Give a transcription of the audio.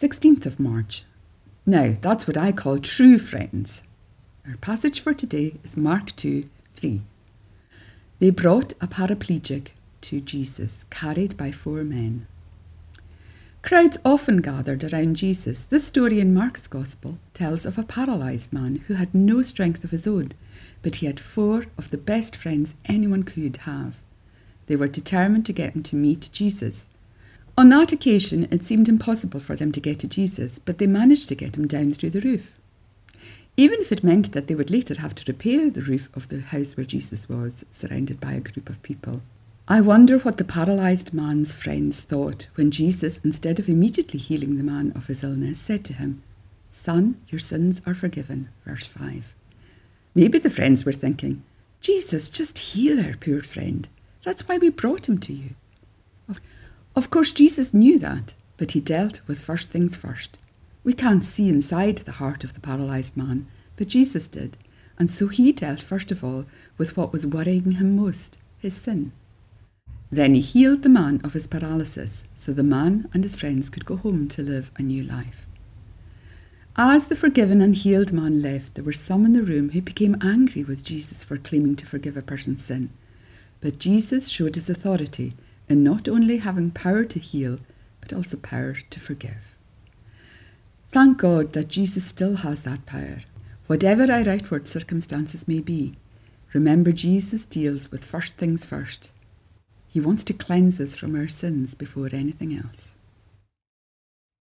16th of March. Now, that's what I call true friends. Our passage for today is Mark 2 3. They brought a paraplegic to Jesus, carried by four men. Crowds often gathered around Jesus. This story in Mark's Gospel tells of a paralysed man who had no strength of his own, but he had four of the best friends anyone could have. They were determined to get him to meet Jesus. On that occasion, it seemed impossible for them to get to Jesus, but they managed to get him down through the roof. Even if it meant that they would later have to repair the roof of the house where Jesus was, surrounded by a group of people. I wonder what the paralysed man's friends thought when Jesus, instead of immediately healing the man of his illness, said to him, Son, your sins are forgiven. Verse 5. Maybe the friends were thinking, Jesus, just heal our poor friend. That's why we brought him to you. Of, course, Jesus knew that, but he dealt with first things first. We can't see inside the heart of the paralysed man, but Jesus did, and so he dealt first of all with what was worrying him most his sin. Then he healed the man of his paralysis, so the man and his friends could go home to live a new life. As the forgiven and healed man left, there were some in the room who became angry with Jesus for claiming to forgive a person's sin. But Jesus showed his authority in not only having power to heal, but also power to forgive. Thank God that Jesus still has that power. Whatever our outward circumstances may be, remember Jesus deals with first things first he wants to cleanse us from our sins before anything else.